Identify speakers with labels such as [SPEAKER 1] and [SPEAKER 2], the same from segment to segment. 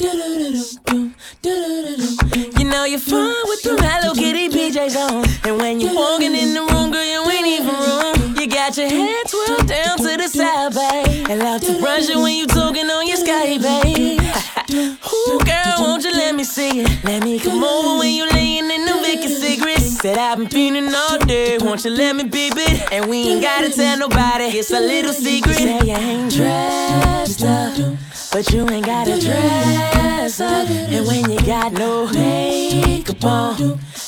[SPEAKER 1] you know you're fine with the Hello Kitty PJs on. And when you're walking in the room, girl, you ain't even room. You got your head twirled down to the side, babe. And loud to brush it when you're talking on your Skype, babe. Ooh, girl, won't you let me see it? Let me come over when you laying in the Vicky cigarettes Said I've been feeling all day, won't you let me be it And we ain't gotta tell nobody, it's a little secret Say you ain't dressed up but you ain't gotta dress up. And when you got no makeup on,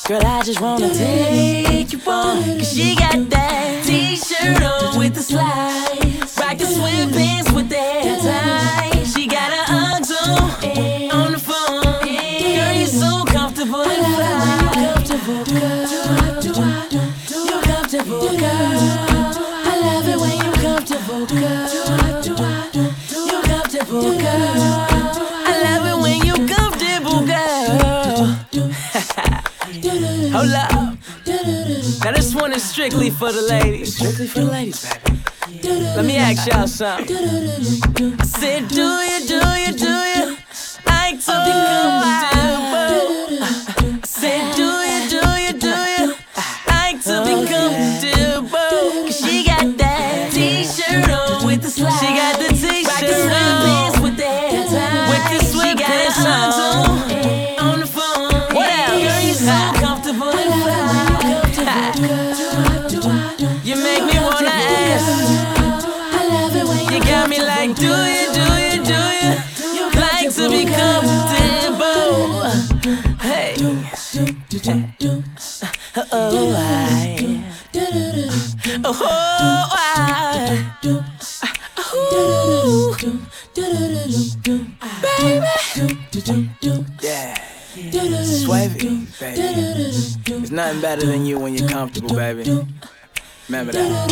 [SPEAKER 1] girl, I just wanna take you on. Cause she got that t shirt on with the slides, rock the sweatpants with the hair tie. She got her Uggs on, on the phone. Girl, you're so comfortable and fly. Comfortable, girl. Strictly for the ladies. Strictly for the ladies, baby. Let me ask y'all something. I said, do you, I, baby, yeah. Swavy, baby. Nothing better than you when you're comfortable, baby. Remember that.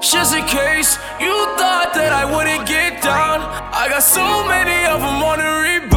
[SPEAKER 2] Just in case you thought that I wouldn't get down. I got so many of them on the rebound.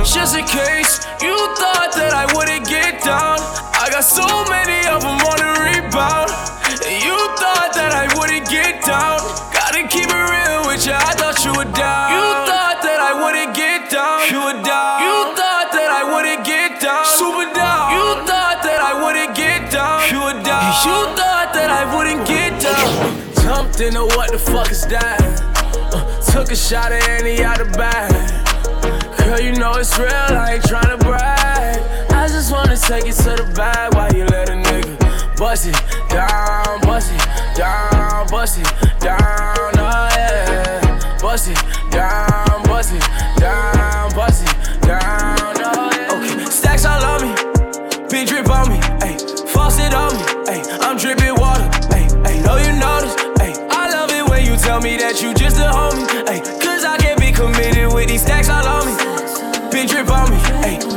[SPEAKER 2] Just in case you thought that I wouldn't get down. I got so many of them on the rebound. You thought that I wouldn't get down. Gotta keep it real with you. I thought you were down. You thought that I wouldn't get down. You were down. You thought that I wouldn't get down. Super down. You thought that I wouldn't get down. You were down. You thought that I wouldn't get down. Jumped into what the fuck is that? Uh, took a shot at any out of bag. Girl, you know it's real. I ain't tryna brag. I just wanna take it to the bag while you let a nigga bust it down, bust it down, bust it down, oh yeah. Bust it down, bust it down, bust it down, oh yeah. Okay, stacks all on me, big drip on me, ayy. Faucet on me, ayy. I'm dripping water, ayy, ayy. Know you notice, ayy. I love it when you tell me that you just a homie, ayy.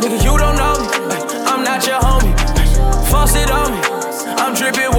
[SPEAKER 2] Nigga, you don't know me. I'm not your homie. Faucet on me. I'm dripping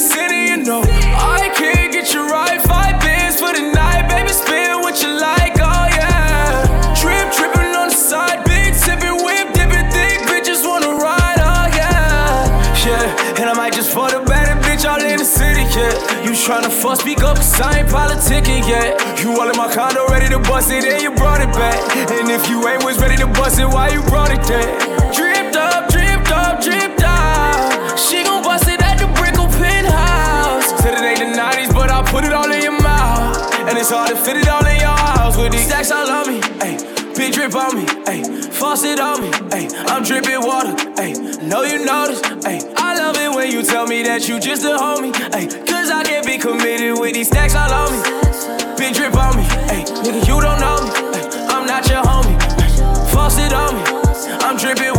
[SPEAKER 2] city, you know. I can't get you right. Five bands for the night, baby. Spin what you like, oh yeah. Trip, tripping on the side, big tipping, whip, dipping, thick bitches wanna ride, oh yeah. Yeah, and I might just for the better, bitch, all in the city, yeah. You tryna fuck, speak up, cause I ain't politicking yet. You all in my condo, ready to bust it, and you brought it back. And if you ain't was ready to bust it, why you brought it there? And it's hard to fit it all in your house with these stacks all on me. Ayy. Big drip on me, ayy. Faucet on me, ayy. I'm dripping water, ayy. Know you notice, ayy. I love it when you tell me that you just a homie, ayy. Cause I can't be committed with these stacks all on me. Big drip on me, ayy. Nigga, you don't know me, ay. I'm not your homie, ay. Faucet on me, I'm dripping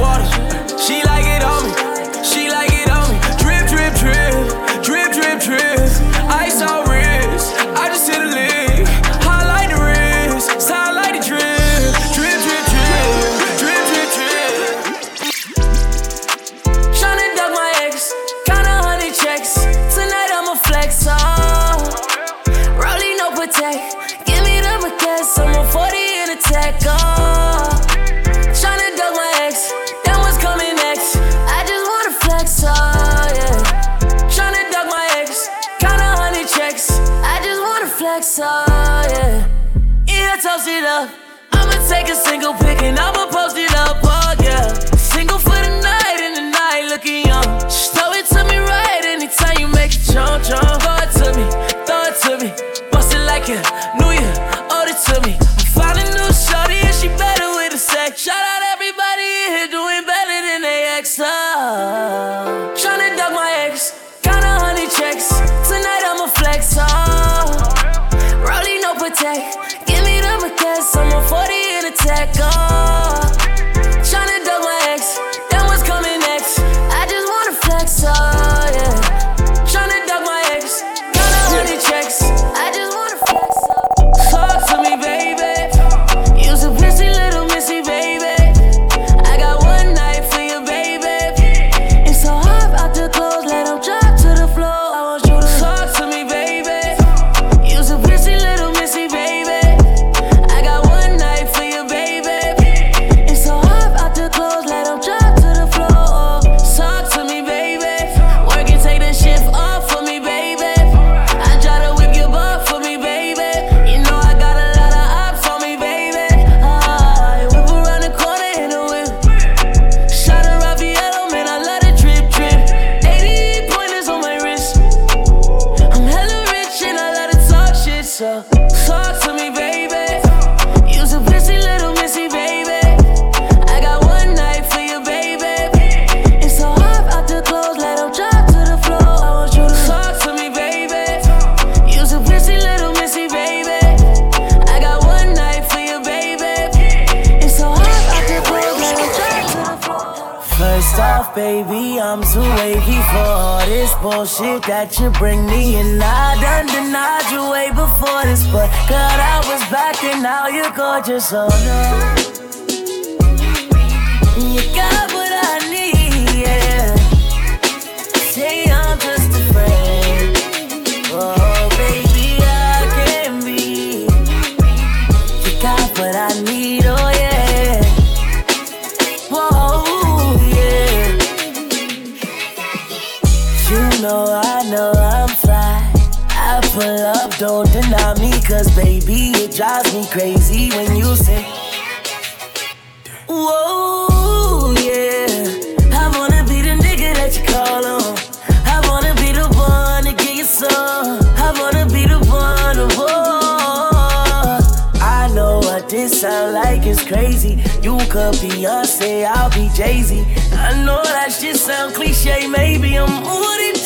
[SPEAKER 1] guitar, yeah. Yeah, toast it up. I'ma take a single pick and I'ma post it up, oh yeah. Single for the night and the night looking young. Just throw it to me right anytime you make it jump, jump. Throw it to me, throw it to me. Bust it like a new year, owe it to me. shit that you bring me, and I done denied you way before this, but God, I was back and now you're gorgeous, oh no. You got for love, don't deny me, cause baby, it drives me crazy when you say, Whoa, yeah. I wanna be the nigga that you call on. I wanna be the one to get you some. I wanna be the one to war. I know what this sound like is crazy. You could be Beyonce, I'll be Jay Z. I know that shit sound cliche, maybe I'm moody.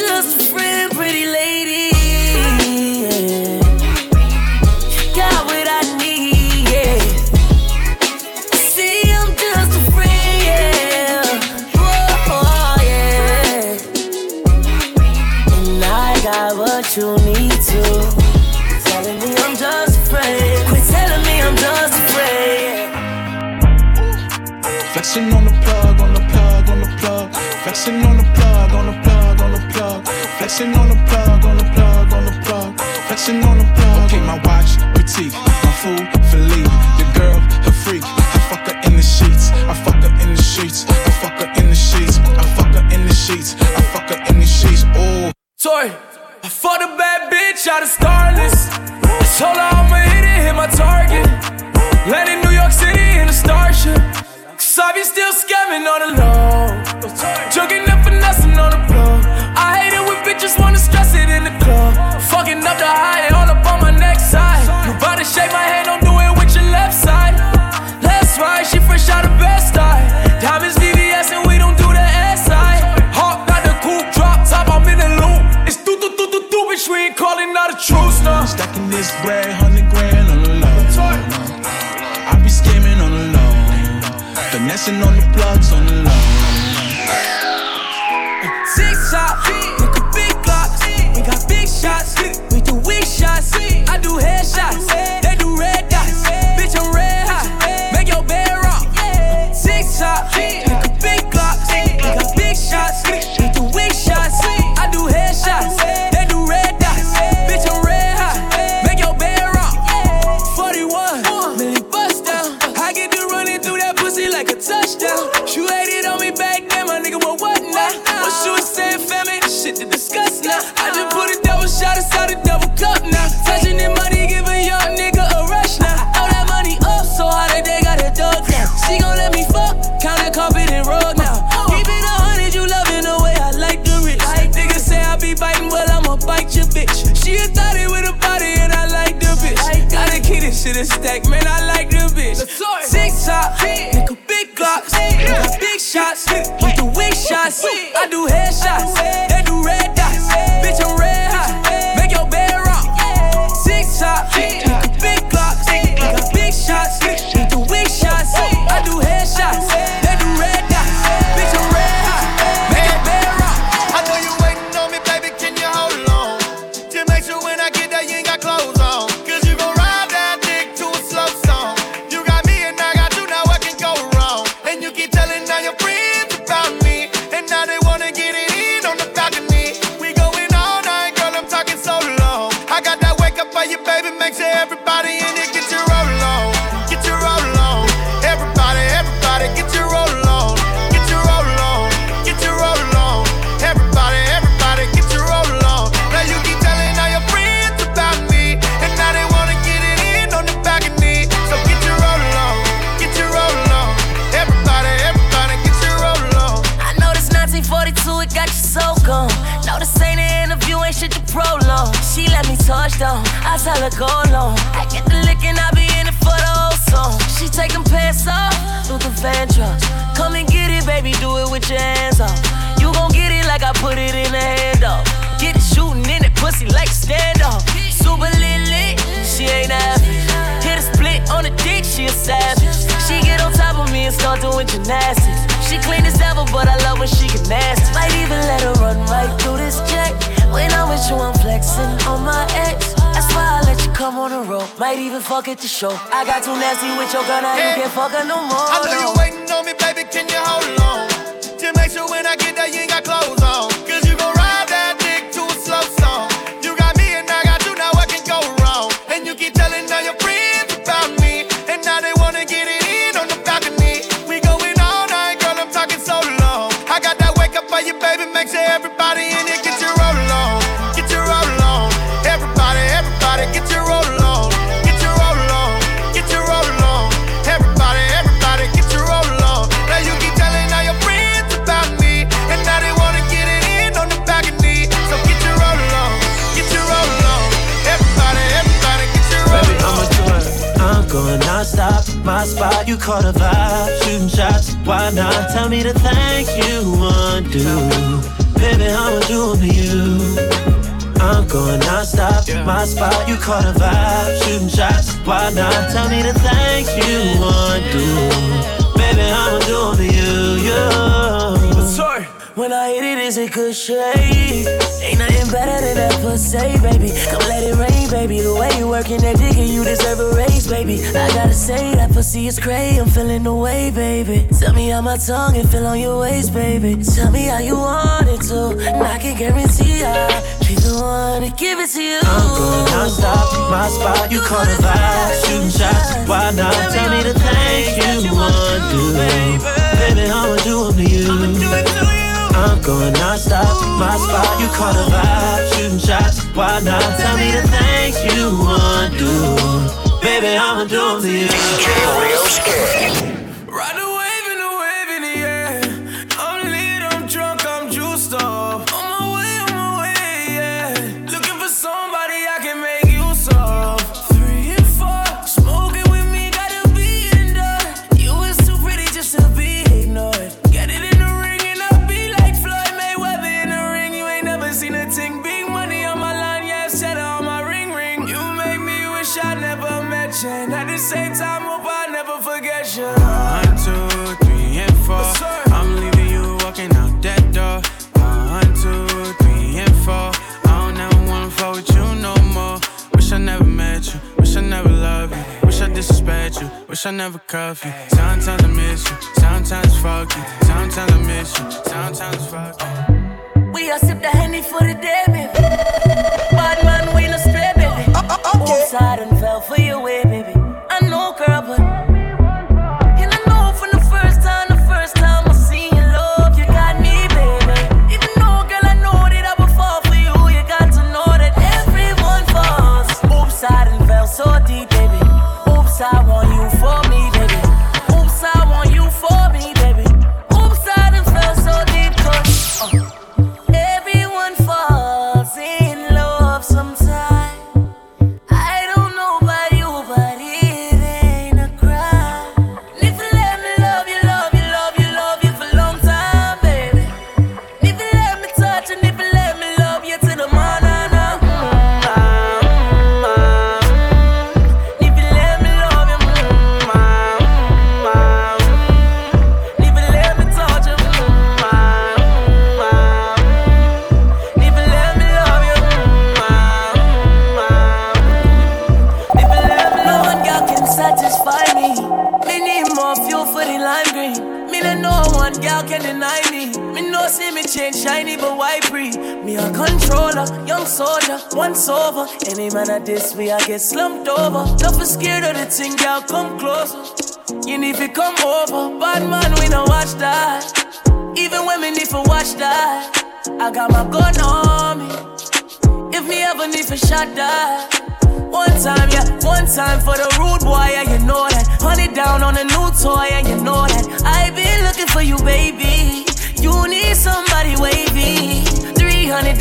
[SPEAKER 3] flexing on
[SPEAKER 2] my
[SPEAKER 1] ex. That's why I let you come on the road. Might even fuck at the show. I got too nasty with your girl, now yeah. you can't fuck her no more.
[SPEAKER 4] I know
[SPEAKER 1] no.
[SPEAKER 4] you waiting on me, baby. Can you hold on? Just make sure when I get there, you ain't got clothes on. You gon' ride that dick to a slow song. You got me and I got you, now can go wrong? And you keep telling all your friends about me. And now they wanna get it in on the balcony. We going all night, girl, I'm talking. I got that wake up for you, baby. Make sure everybody in it.
[SPEAKER 5] my spot, you caught a vibe. Shooting shots, why not? Tell me to thank you, undo. Baby, I'ma do to you. I'm gonna stop. my spot, you caught a vibe. Shooting shots, why not? Tell me to thank you,
[SPEAKER 1] undo. it. Ain't nothing better than that pussy, baby. Come let it rain, baby. The way you working that dick and you deserve a raise, baby. I gotta say that pussy is crazy. I'm feeling the way, baby. Tell me how my tongue and feel on your waist, baby. Tell me how you want it to, and I can guarantee I be the one to give it to you.
[SPEAKER 5] I'm going nonstop, my spot. You, caught a vibe, shooting shots. Why not? Tell me the things you wanna do, baby. Baby, I'ma do them to you. I'm going to stop. My spot, you caught a vibe. Shooting shots, why not? Tell me the things you wanna do. Baby, I'ma do them to you.
[SPEAKER 6] DJ
[SPEAKER 2] Real seen a thing. Big money on my line, yeah, cheddar on my ring ring. You make me wish I never met you. And at the same time, hope I never forget you.
[SPEAKER 3] One, two, three, and four. I'm leaving you walking out that door. One, two, three, and four. I don't ever wanna fuck with you no more. Wish I never met you. Wish I never loved you. Wish I disrespect you. Wish I never cuff you. Sometimes I miss you. Sometimes fuck you. Sometimes I miss you. Sometimes fuck you.
[SPEAKER 1] We a sip the henny for the day, baby. Bad man, we no stray, baby. Oops, I done fell for your way, eh?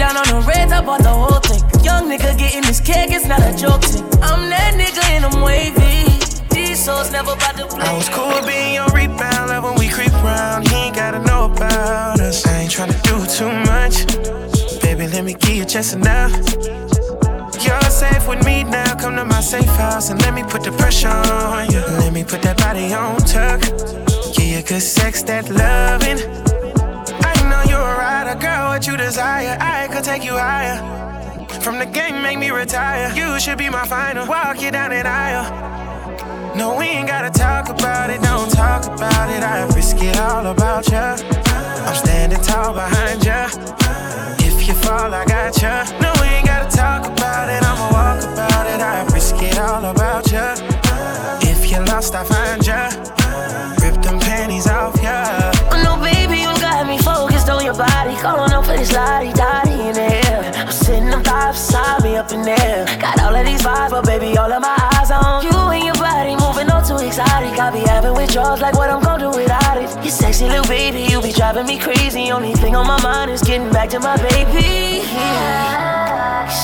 [SPEAKER 1] Down on the red, I bought the whole thing. Young nigga getting this cake, it's not a joke thing. I'm that nigga and I'm wavy. These souls never about to play.
[SPEAKER 7] I was cool being your rebound, love when we creep round. He ain't gotta know about us. I ain't tryna do too much. Baby, let me give you just enough. You're safe with me now. Come to my safe house and let me put the pressure on you. Let me put that body on tuck. Give you good sex, that loving. I you're a rider, girl. What you desire, I could take you higher. From the game, make me retire. You should be my final. Walk you down that aisle. No, we ain't gotta talk about it, don't talk about it. I risk it all about ya. I'm standing tall behind ya. If you fall, I got ya. No, we ain't gotta talk about it, I'ma walk about it. I risk it all about ya. If you're lost, I find ya.
[SPEAKER 1] Calling up for this lottie dottie in the air. I'm sitting on five beside me up in there. Got all of these vibes, but baby, all of my eyes on you and your body moving all too exotic. I be having withdrawals like what I'm gonna driving me crazy. Only thing on my mind is getting back to my baby.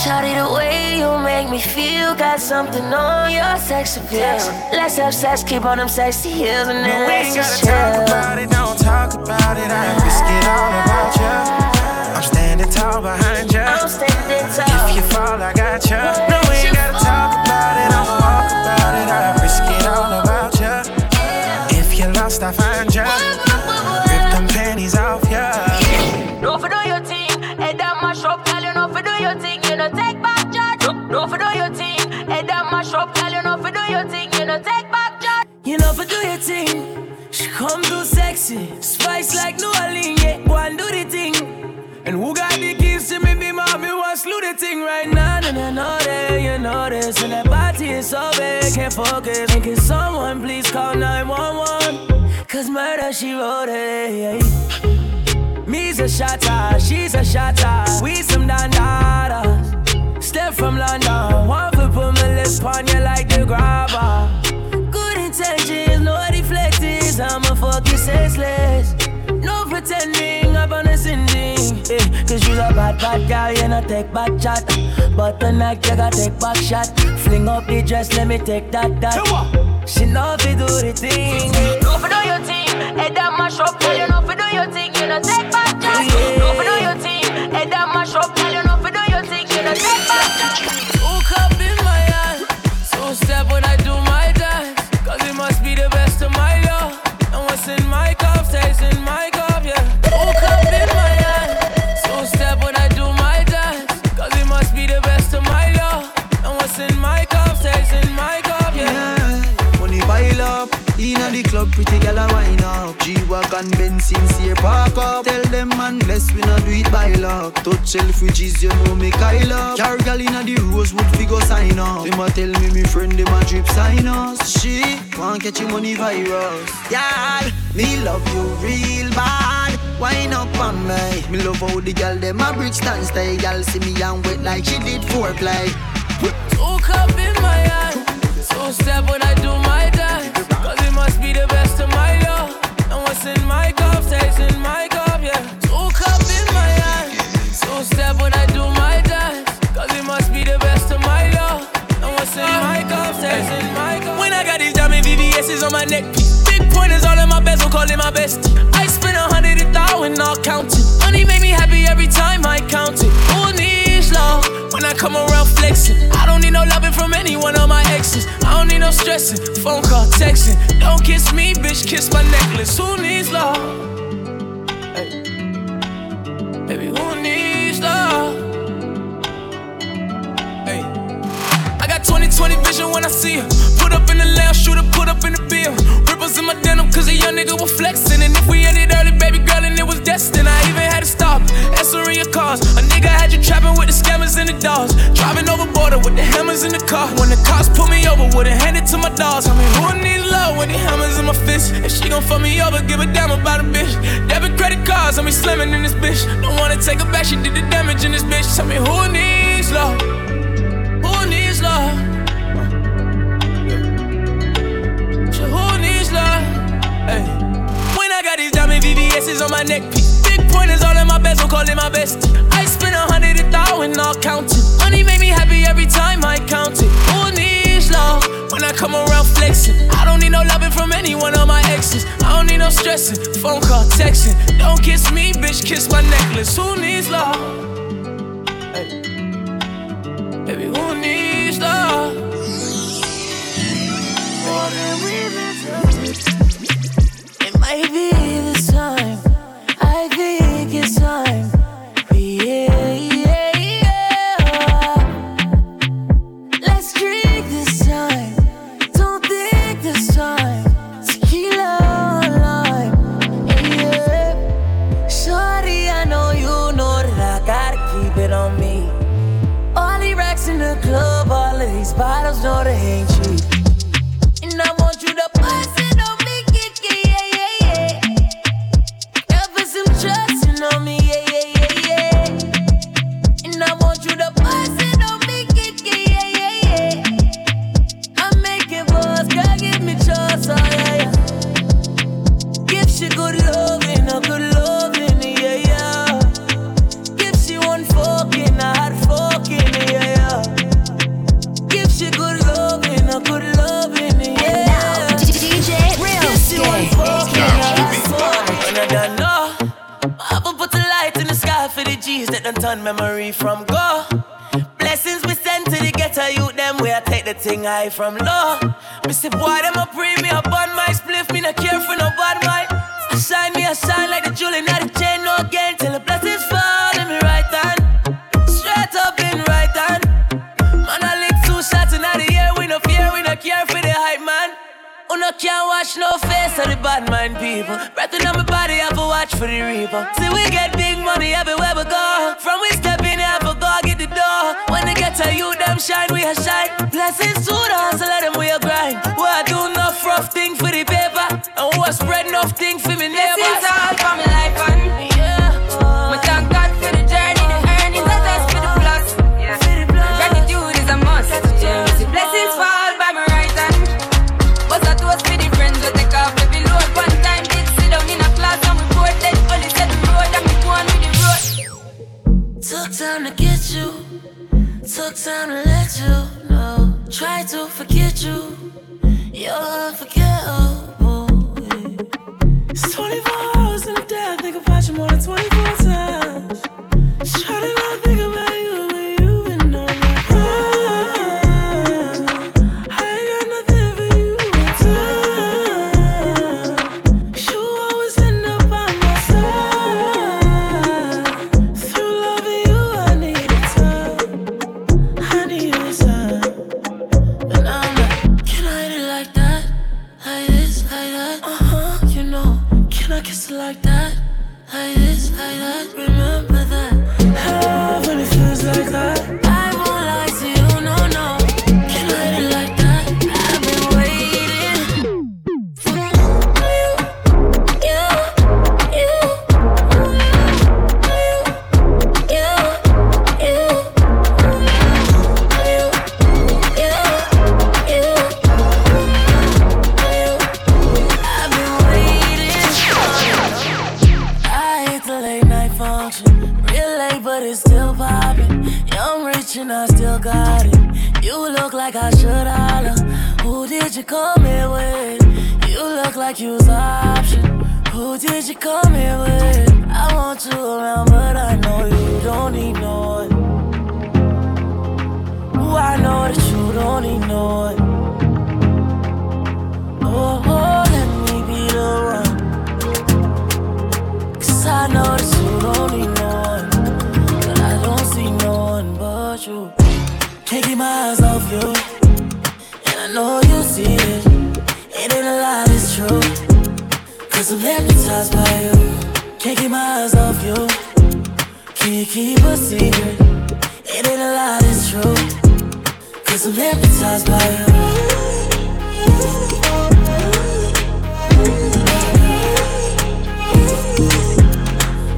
[SPEAKER 1] Shawty, the way you make me feel, got something on your sex appeal. Let's have sex, keep on them sexy heels, and then
[SPEAKER 7] We
[SPEAKER 1] let's just chill.
[SPEAKER 7] talk about it, don't talk about it. I risk it all about ya. I'm standing tall behind ya.
[SPEAKER 1] I'm standing
[SPEAKER 7] If you fall, I got ya. No,
[SPEAKER 1] know take back charge. You know for do your thing. She come too sexy, spice like New Orleans, yeah. Go and do the thing.
[SPEAKER 2] And who got the keys to me, be mommy, what's the thing right now?
[SPEAKER 1] And I know that you know this, and that body is so big, can't focus. And can someone please call 911? Cause murder, she wrote it. Me's a shotter, she's a shotter. We some dandadas. step from London. One foot put my lips on you like the grabber. Fucking senseless. No pretending up on a sending. Eh, Cause you're a bad, bad girl, you know take back chat. But tonight you gotta take back shot. Fling up the dress, let me take that, that. She know if you do the thing.
[SPEAKER 8] No for do your thing, head that mash up. Tell you no for do your thing, you know take back chat. No for do your thing, head that mash up. Tell you no for do your thing, you know take back chat.
[SPEAKER 1] Hook up in my hand. So step when I
[SPEAKER 9] Club, pretty gal a wine up. G-Wagon, Benz, sincere park up. Tell them man, bless we not do it by luck. Touch Selfridges, you know me Kyle up. Car gal inna the Rosewood, fi go sign up. Them a tell me me friend, them a drip sign us. She want catch money virus. Yeah, me love you real bad. Wine up on me. Me love how the gal them a bridge stand stay. Gal see me and wet like she did foreplay.
[SPEAKER 1] Hook up in my hand. So step when I do my In my cup in my cup, yeah. Hook up in my hand. So step when I do my dance. Cause it must be the best of my love. And what's in my cup in my cup. When I got these diamond VVS's on my neck. Big pointers all in my bezel, call it my bestie. I spend a hundred a thousand, not counting. Money make me happy every time I count it. Who needs love when I come around flexing? I don't need no loving from any one of my exes. I don't need no stressing, phone call, texting. Don't kiss me, bitch, kiss my necklace. Who needs love? Hey. Baby, who needs love? Hey. I got 2020 vision when I see her. Put up in the lounge, shooter, put up in the bill. Ripples in my denim, cause a young nigga was flexing. And if we ended early, baby girl, and it was destined, I even the dogs. Driving over border with the hammers in the car. When the cops pull me over, wouldn't hand it to my dogs. I mean, who needs love when the hammers in my fist? If she gon' fuck me over, give a damn about a bitch. Debit credit cards, I mean, slamming in this bitch. Don't wanna take her back, she did the damage in this bitch. Tell me who needs love? Who needs love? So who needs love? Hey. When I got these diamond VVS's on my neck piece. Big pointers all in my bezel, call it my bestie. I spend a hundred a thousand, not counting. Money make me happy every time I count it. Who needs love when I come around flexing? I don't need no loving from any one of my exes. I don't need no stressing, phone call, texting. Don't kiss me, bitch, kiss my necklace. Who needs love? Hey. Baby, who needs love? It might be this time. No can't watch no face of the bad mind people. Breathing on my body, I have to watch for the reaper. See, we get big money everywhere we go. From we step in, I have go get the door. When they get to you, them shine, we a shine. Blessings to the hustle, let them we a grind. We a do enough rough thing for the paper. And we a spread enough thing for me neighbors. I want you around, but I know you don't ignore it. Ooh, I know that you don't ignore it. Oh, oh let me be the one. I know that you don't ignore it. But I don't see no
[SPEAKER 10] one
[SPEAKER 1] but you. Can't
[SPEAKER 10] keep
[SPEAKER 1] my eyes off you. And I know you see it. It ain't a lie, it's true. I'm hypnotized by can't keep my eyes off you. Can't keep a secret. It ain't a lie, it's true. Cause I'm hypnotized by you.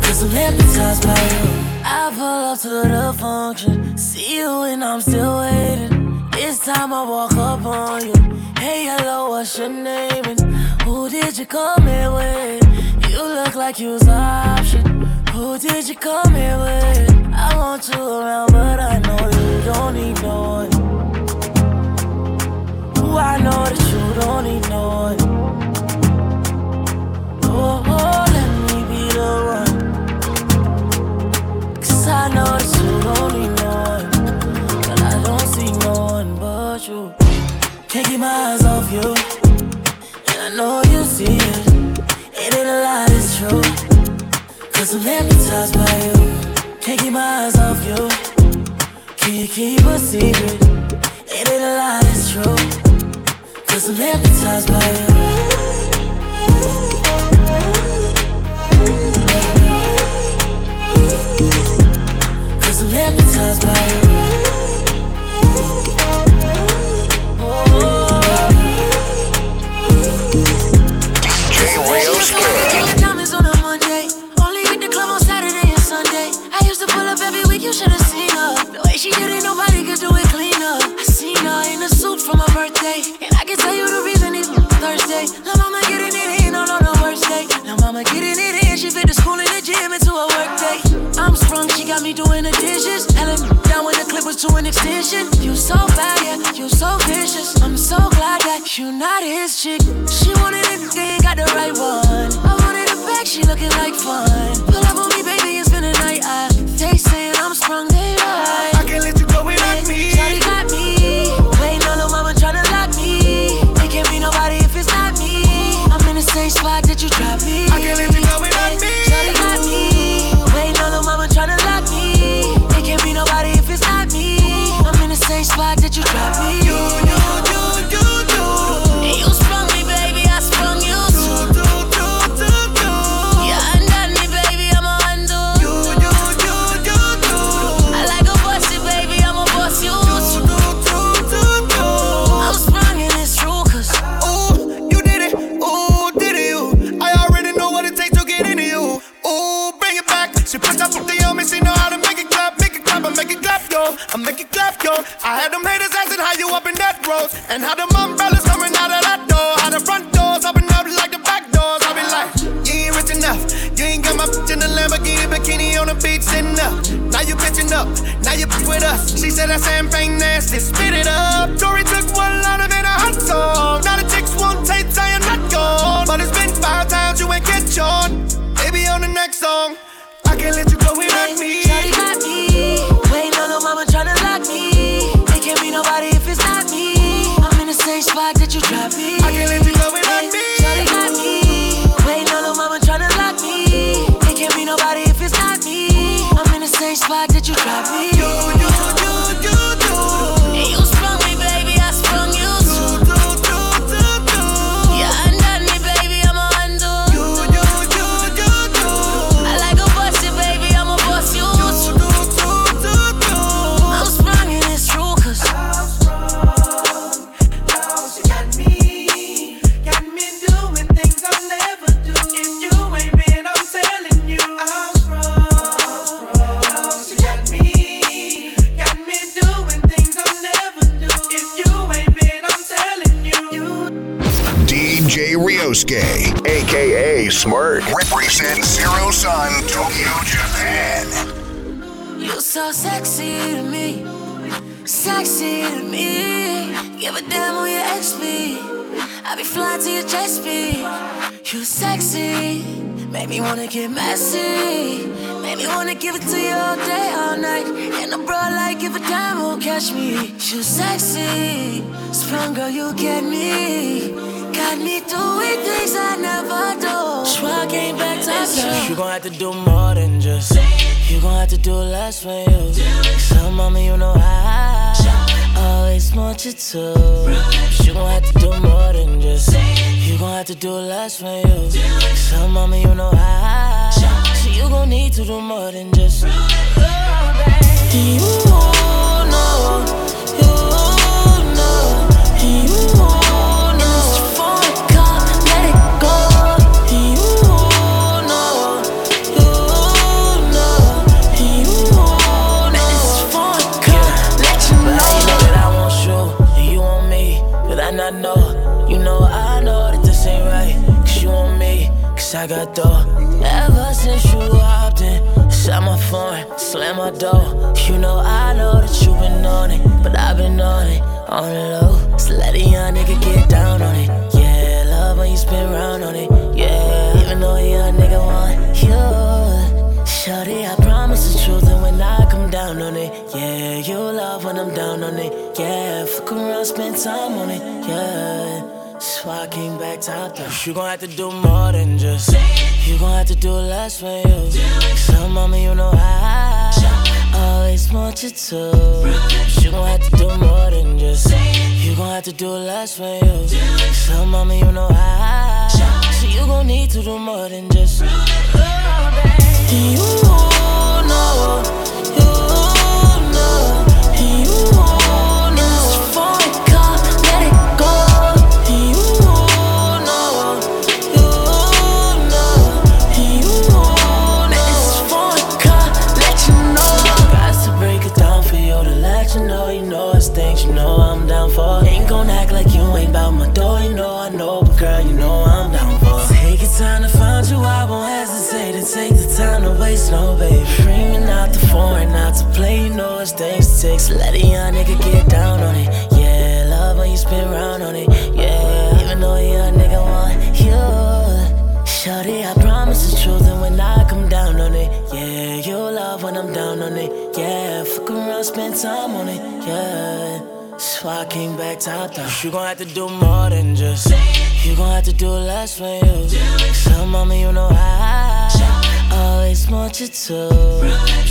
[SPEAKER 1] Cause I'm hypnotized by you. I pull up to the function. See you and I'm still waiting. This time I walk up on you. Hey, hello, what's your name? And who did you come here with? You look like you was an option. Who did you come here with? I want you around, but I know you don't need no one. Ooh, I know that you don't need no one. Oh, oh let me be the one. Cause I know that you don't need no one. But I don't see no one but you. Can't keep my eyes I'm hypnotized by you. Can't keep my eyes off you. Can you keep a secret? Ain't it a lie? It's true. Cause I'm hypnotized by you. Cause I'm hypnotized by you. Getting it in, she fit the school and the gym into
[SPEAKER 8] a work day. I'm sprung, she
[SPEAKER 1] got
[SPEAKER 8] me doing the dishes. Helen down when the clip was to an extension. You so
[SPEAKER 1] bad, yeah, you
[SPEAKER 4] so vicious. I'm so glad that you not his chick. She wanted it, they got the right one. I wanted a bag, she looking like
[SPEAKER 11] fun. Pull up on me, baby, it's been a night. I, they saying I'm sprung, they right. I can't let you go without me. same spot that you dropped me.
[SPEAKER 12] I can't let you go without me.
[SPEAKER 11] I had them haters asking how you up in that Rolls, And how the umbrellas coming out of that door. How the front doors open up like the
[SPEAKER 12] back doors. I be like, you
[SPEAKER 11] ain't rich enough. You ain't got my bitch in the Lamborghini
[SPEAKER 12] bikini on the beach
[SPEAKER 11] sitting up. Now you bitching up. Now
[SPEAKER 12] you with us. She said
[SPEAKER 11] that same thing nasty. Spit it up. Tory took one line of it, a hot song. Now
[SPEAKER 12] the chicks want tapes,
[SPEAKER 11] I am not gone. But it's been five
[SPEAKER 12] times you ain't catch on. Maybe on the next song. I can't let you go without me. Me. I'm in the same spot that you dropped me. I can't let you go without me. Shawty got me. On no mama tryna lock me. It can't be nobody if it's not me. I'm in the
[SPEAKER 4] same spot that you dropped me. Smirk, represent Zero Sun, Tokyo, Japan.
[SPEAKER 11] You're so sexy to me. Sexy to me. Give a damn who your ex be. I be flying to your chest be. You sexy. Make me wanna get messy. Make me wanna give it to you all day, all night. And a bro like if a dime won't catch me. You sexy. Sprung girl, you get me. Got me doing things I never do. Schwa came back to
[SPEAKER 1] You gon' have to do more than just. You gon' have to do less for you. So, mama, you know I always want you to. You gon' have to do more than just. You gon' have to do less for you. So, mama, you know I. So, you gon' need to do more than just. Do You know, time on it, yeah. So I came back top down. You gon' have to do more than just. You gon' have to do less for you. So, mama, you know I always want you to. You gon' have to do more than just. You gon' have to do less for you. So, mama, you know I. So you gon' need to do more than just. Oh, you know, nigga get down on it. Yeah, love when you spin round on it. Yeah, even though a nigga want you. Shorty, I promise the truth, and when I come down on it, yeah, you love when I'm down on it, yeah. Fuck around, spend time on it, yeah. So I came back top down. You gon' have to do more than just. You gon' have to do less for you. So, mama, you know I always want you to.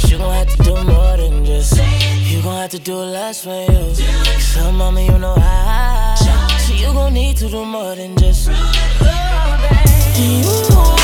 [SPEAKER 1] You gon' have to do more than just. To do less for you. So, mama, you know I. So you gon' need to do more than just. Oh, you